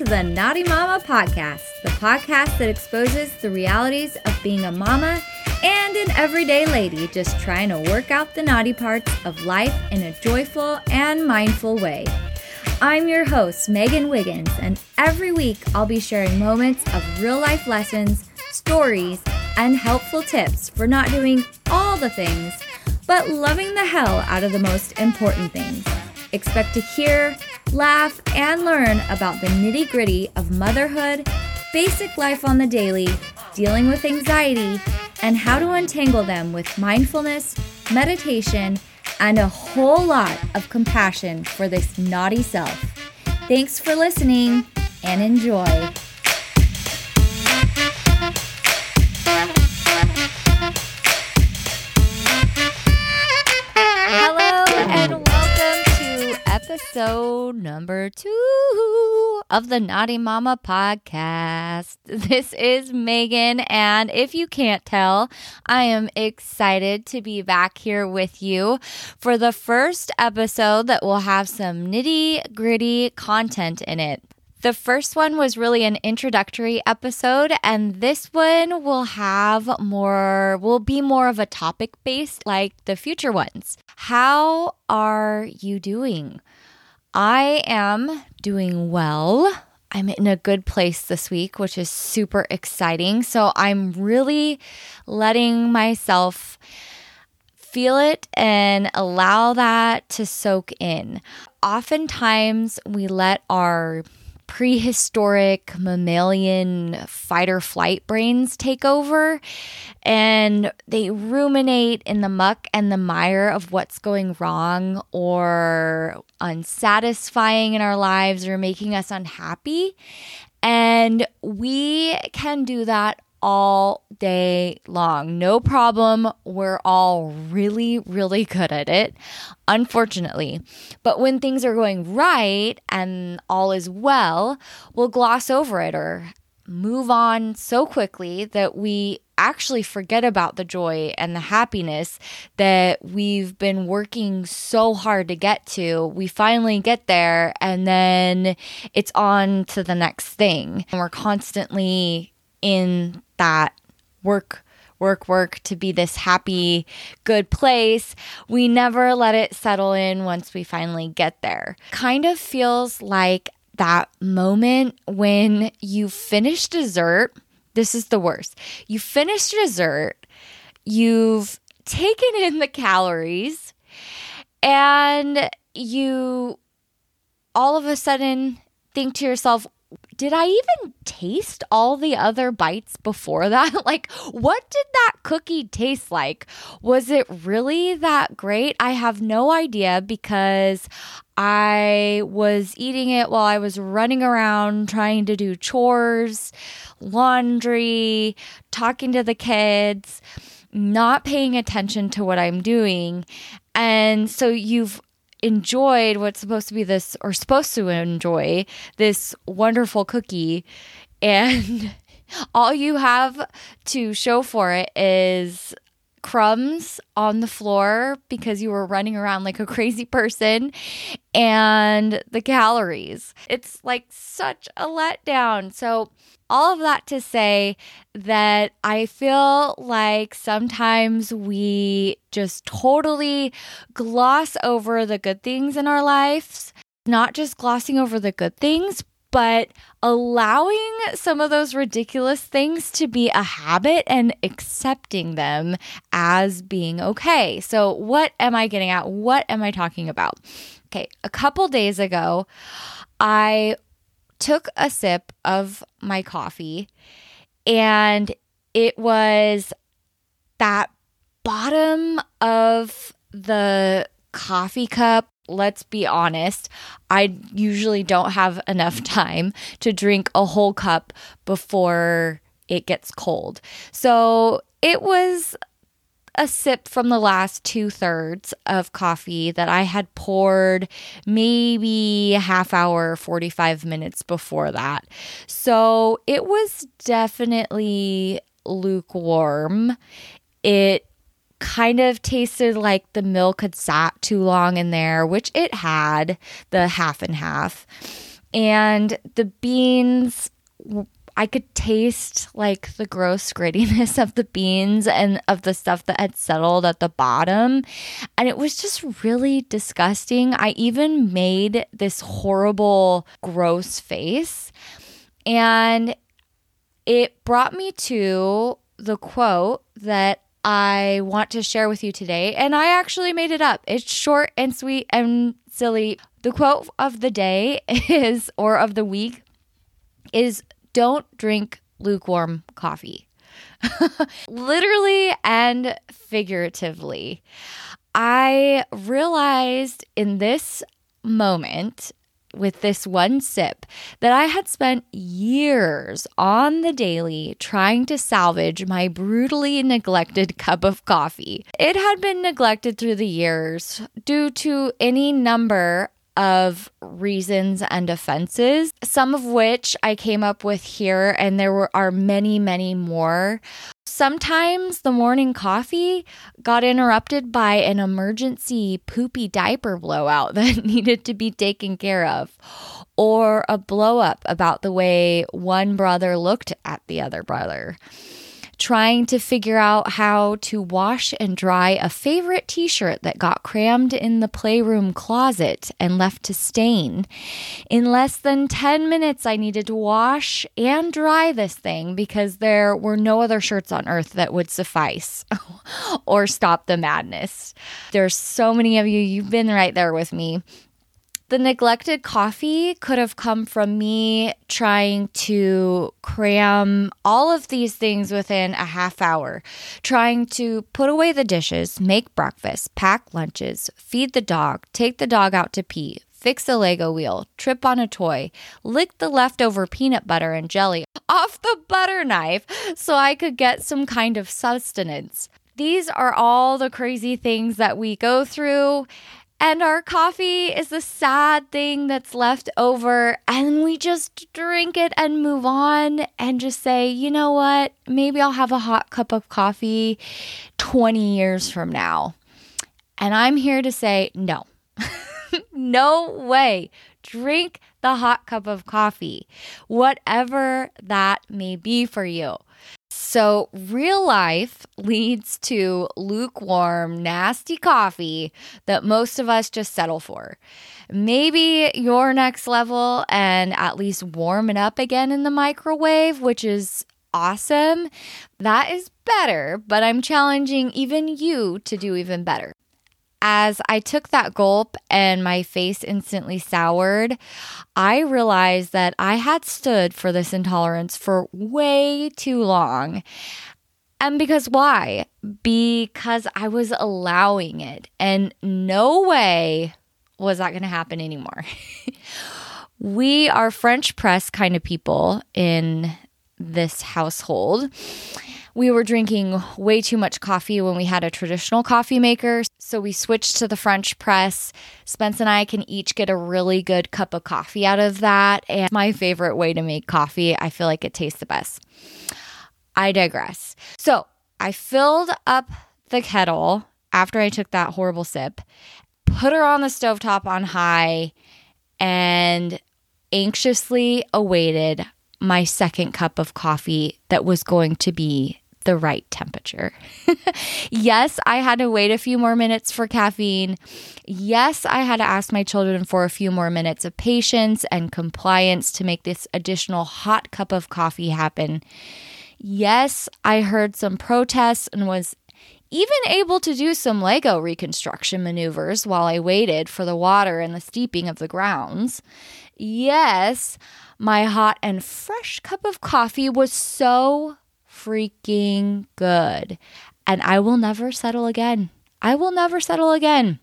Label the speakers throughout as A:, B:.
A: to the Naughty Mama Podcast, the podcast that exposes the realities of being a mama and an everyday lady just trying to work out the naughty parts of life in a joyful and mindful way. I'm your host, Megan Wiggins, and every week I'll be sharing moments of real life lessons, stories, and helpful tips for not doing all the things, but loving the hell out of the most important things. Expect to hear, laugh, and learn about the nitty gritty of motherhood, basic life on the daily, dealing with anxiety, and how to untangle them with mindfulness, meditation, and a whole lot of compassion for this naughty self. Thanks for listening and enjoy. Episode number two of the Naughty Mama podcast. This is Megan, and if you can't tell, I am excited to be back here with you for the first episode that will have some nitty gritty content in it. The first one was really an introductory episode, and this one will have more, will be more of a topic based like the future ones. How are you doing? I am doing well. I'm in a good place this week, which is super exciting. So I'm really letting myself feel it and allow that to soak in. Oftentimes, we let our prehistoric mammalian fight or flight brains take over and they ruminate in the muck and the mire of what's going wrong or unsatisfying in our lives or making us unhappy. And we can do that all day long. No problem. We're all really, really good at it, unfortunately. But when things are going right and all is well, we'll gloss over it or move on so quickly that we actually forget about the joy and the happiness that we've been working so hard to get to. We finally get there and then it's on to the next thing. And we're constantly in that work work work to be this happy good place. We never let it settle in once we finally get there. Kind of feels like that moment when you finish dessert. This is the worst. You finish dessert you've taken in the calories and you all of a sudden think to yourself did I even taste all the other bites before that? like, what did that cookie taste like? Was it really that great? I have no idea because I was eating it while I was running around trying to do chores, laundry, talking to the kids, not paying attention to what I'm doing. And so you've enjoyed what's supposed to be this or supposed to enjoy this wonderful cookie. And all you have to show for it is crumbs on the floor because you were running around like a crazy person and the calories. It's like such a letdown. So, all of that to say that I feel like sometimes we just totally gloss over the good things in our lives, not just glossing over the good things, but allowing some of those ridiculous things to be a habit and accepting them as being okay. So, what am I getting at? What am I talking about? Okay, a couple days ago, I took a sip of my coffee and it was that bottom of the coffee cup let's be honest, I usually don't have enough time to drink a whole cup before it gets cold. So it was a sip from the last two thirds of coffee that I had poured maybe half hour, 45 minutes before that. So it was definitely lukewarm. It kind of tasted like the milk had sat too long in there, which it had, the half and half. And the beans I could taste like the gross grittiness of the beans and of the stuff that had settled at the bottom. And it was just really disgusting. I even made this horrible, gross face. And it brought me to the quote that I want to share with you today. And I actually made it up. It's short and sweet and silly. The quote of the day is, or of the week, is don't drink lukewarm coffee. Literally and figuratively. I realized in this moment with this one sip that I had spent years on the daily trying to salvage my brutally neglected cup of coffee. It had been neglected through the years due to any number of reasons and offenses, some of which I came up with here, and there were, are many, many more. Sometimes the morning coffee got interrupted by an emergency poopy diaper blowout that needed to be taken care of, or a blow up about the way one brother looked at the other brother trying to figure out how to wash and dry a favorite t shirt that got crammed in the playroom closet and left to stain. In less than 10 minutes, I needed to wash and dry this thing because there were no other shirts on earth that would suffice or stop the madness. There's so many of you, you've been right there with me. The neglected coffee could have come from me trying to cram all of these things within a half hour, trying to put away the dishes, make breakfast, pack lunches, feed the dog, take the dog out to pee, fix a Lego wheel, trip on a toy, lick the leftover peanut butter and jelly off the butter knife so I could get some kind of sustenance. These are all the crazy things that we go through and our coffee is the sad thing that's left over. And we just drink it and move on and just say, you know what? Maybe I'll have a hot cup of coffee 20 years from now. And I'm here to say, no, no way. Drink the hot cup of coffee, whatever that may be for you. So, real life leads to lukewarm, nasty coffee that most of us just settle for. Maybe your next level and at least warm it up again in the microwave, which is awesome. That is better, but I'm challenging even you to do even better as I took that gulp and my face instantly soured, I realized that I had stood for this intolerance for way too long. And because why? Because I was allowing it. And no way was that going to happen anymore. we are French press kind of people in this household we were drinking way too much coffee when we had a traditional coffee maker. So we switched to the French press. Spence and I can each get a really good cup of coffee out of that. And my favorite way to make coffee, I feel like it tastes the best. I digress. So I filled up the kettle after I took that horrible sip, put her on the stovetop on high, and anxiously awaited my second cup of coffee that was going to be the right temperature. yes, I had to wait a few more minutes for caffeine. Yes, I had to ask my children for a few more minutes of patience and compliance to make this additional hot cup of coffee happen. Yes, I heard some protests and was even able to do some Lego reconstruction maneuvers while I waited for the water and the steeping of the grounds. Yes, my hot and fresh cup of coffee was so freaking good. And I will never settle again. I will never settle again.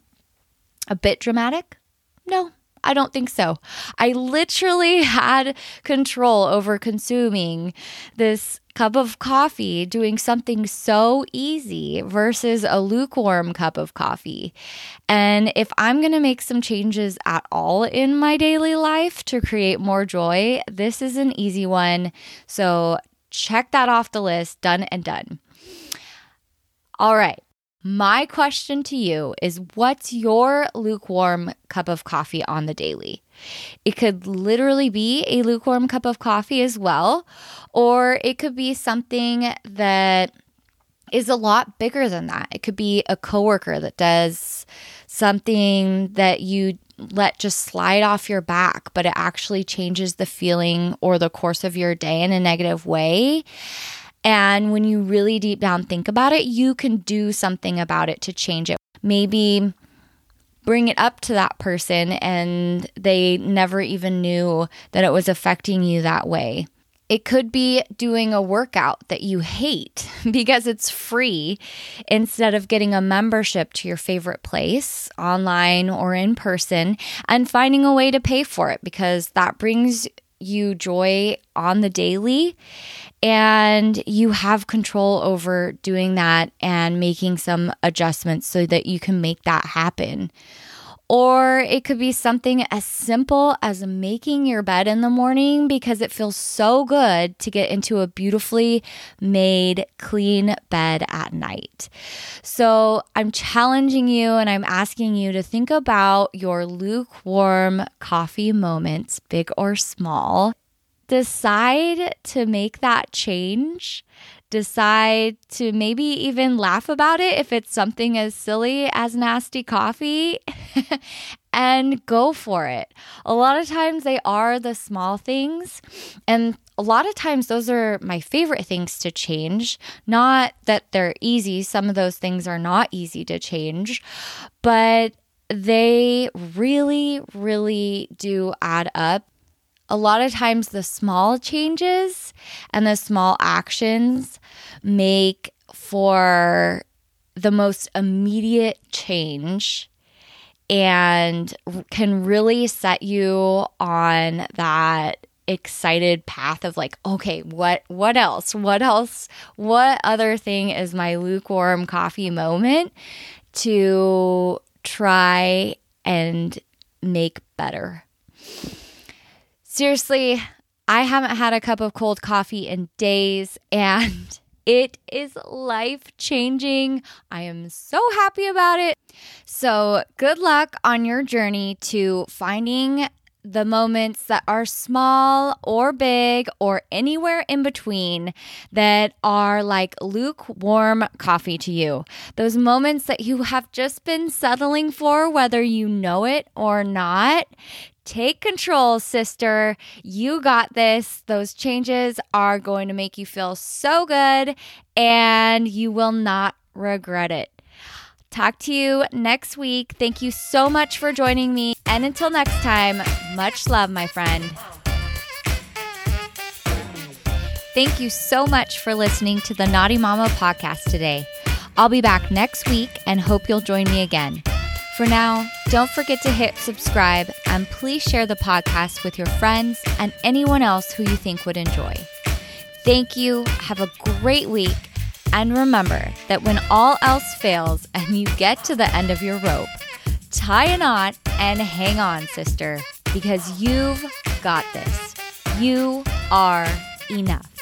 A: A bit dramatic? No, I don't think so. I literally had control over consuming this cup of coffee, doing something so easy versus a lukewarm cup of coffee. And if I'm going to make some changes at all in my daily life to create more joy, this is an easy one. So check that off the list, done and done. All right. My question to you is what's your lukewarm cup of coffee on the daily? It could literally be a lukewarm cup of coffee as well, or it could be something that is a lot bigger than that. It could be a coworker that does something that you let just slide off your back, but it actually changes the feeling or the course of your day in a negative way. And when you really deep down think about it, you can do something about it to change it. Maybe bring it up to that person and they never even knew that it was affecting you that way. It could be doing a workout that you hate because it's free instead of getting a membership to your favorite place online or in person and finding a way to pay for it because that brings you joy on the daily and you have control over doing that and making some adjustments so that you can make that happen. Or it could be something as simple as making your bed in the morning because it feels so good to get into a beautifully made, clean bed at night. So I'm challenging you and I'm asking you to think about your lukewarm coffee moments, big or small. Decide to make that change decide to maybe even laugh about it if it's something as silly as nasty coffee and go for it. A lot of times they are the small things and a lot of times those are my favorite things to change. Not that they're easy, some of those things are not easy to change, but they really, really do add up a lot of times the small changes and the small actions make for the most immediate change and can really set you on that excited path of like okay what what else? What else? What other thing is my lukewarm coffee moment to try and make better Seriously, I haven't had a cup of cold coffee in days and it is life changing. I am so happy about it. So, good luck on your journey to finding the moments that are small or big or anywhere in between that are like lukewarm coffee to you. Those moments that you have just been settling for, whether you know it or not. Take control, sister. You got this. Those changes are going to make you feel so good and you will not regret it. Talk to you next week. Thank you so much for joining me. And until next time, much love, my friend. Thank you so much for listening to the Naughty Mama podcast today. I'll be back next week and hope you'll join me again. For now, don't forget to hit subscribe and please share the podcast with your friends and anyone else who you think would enjoy. Thank you. Have a great week. And remember that when all else fails and you get to the end of your rope, tie a knot and hang on, sister, because you've got this. You are enough.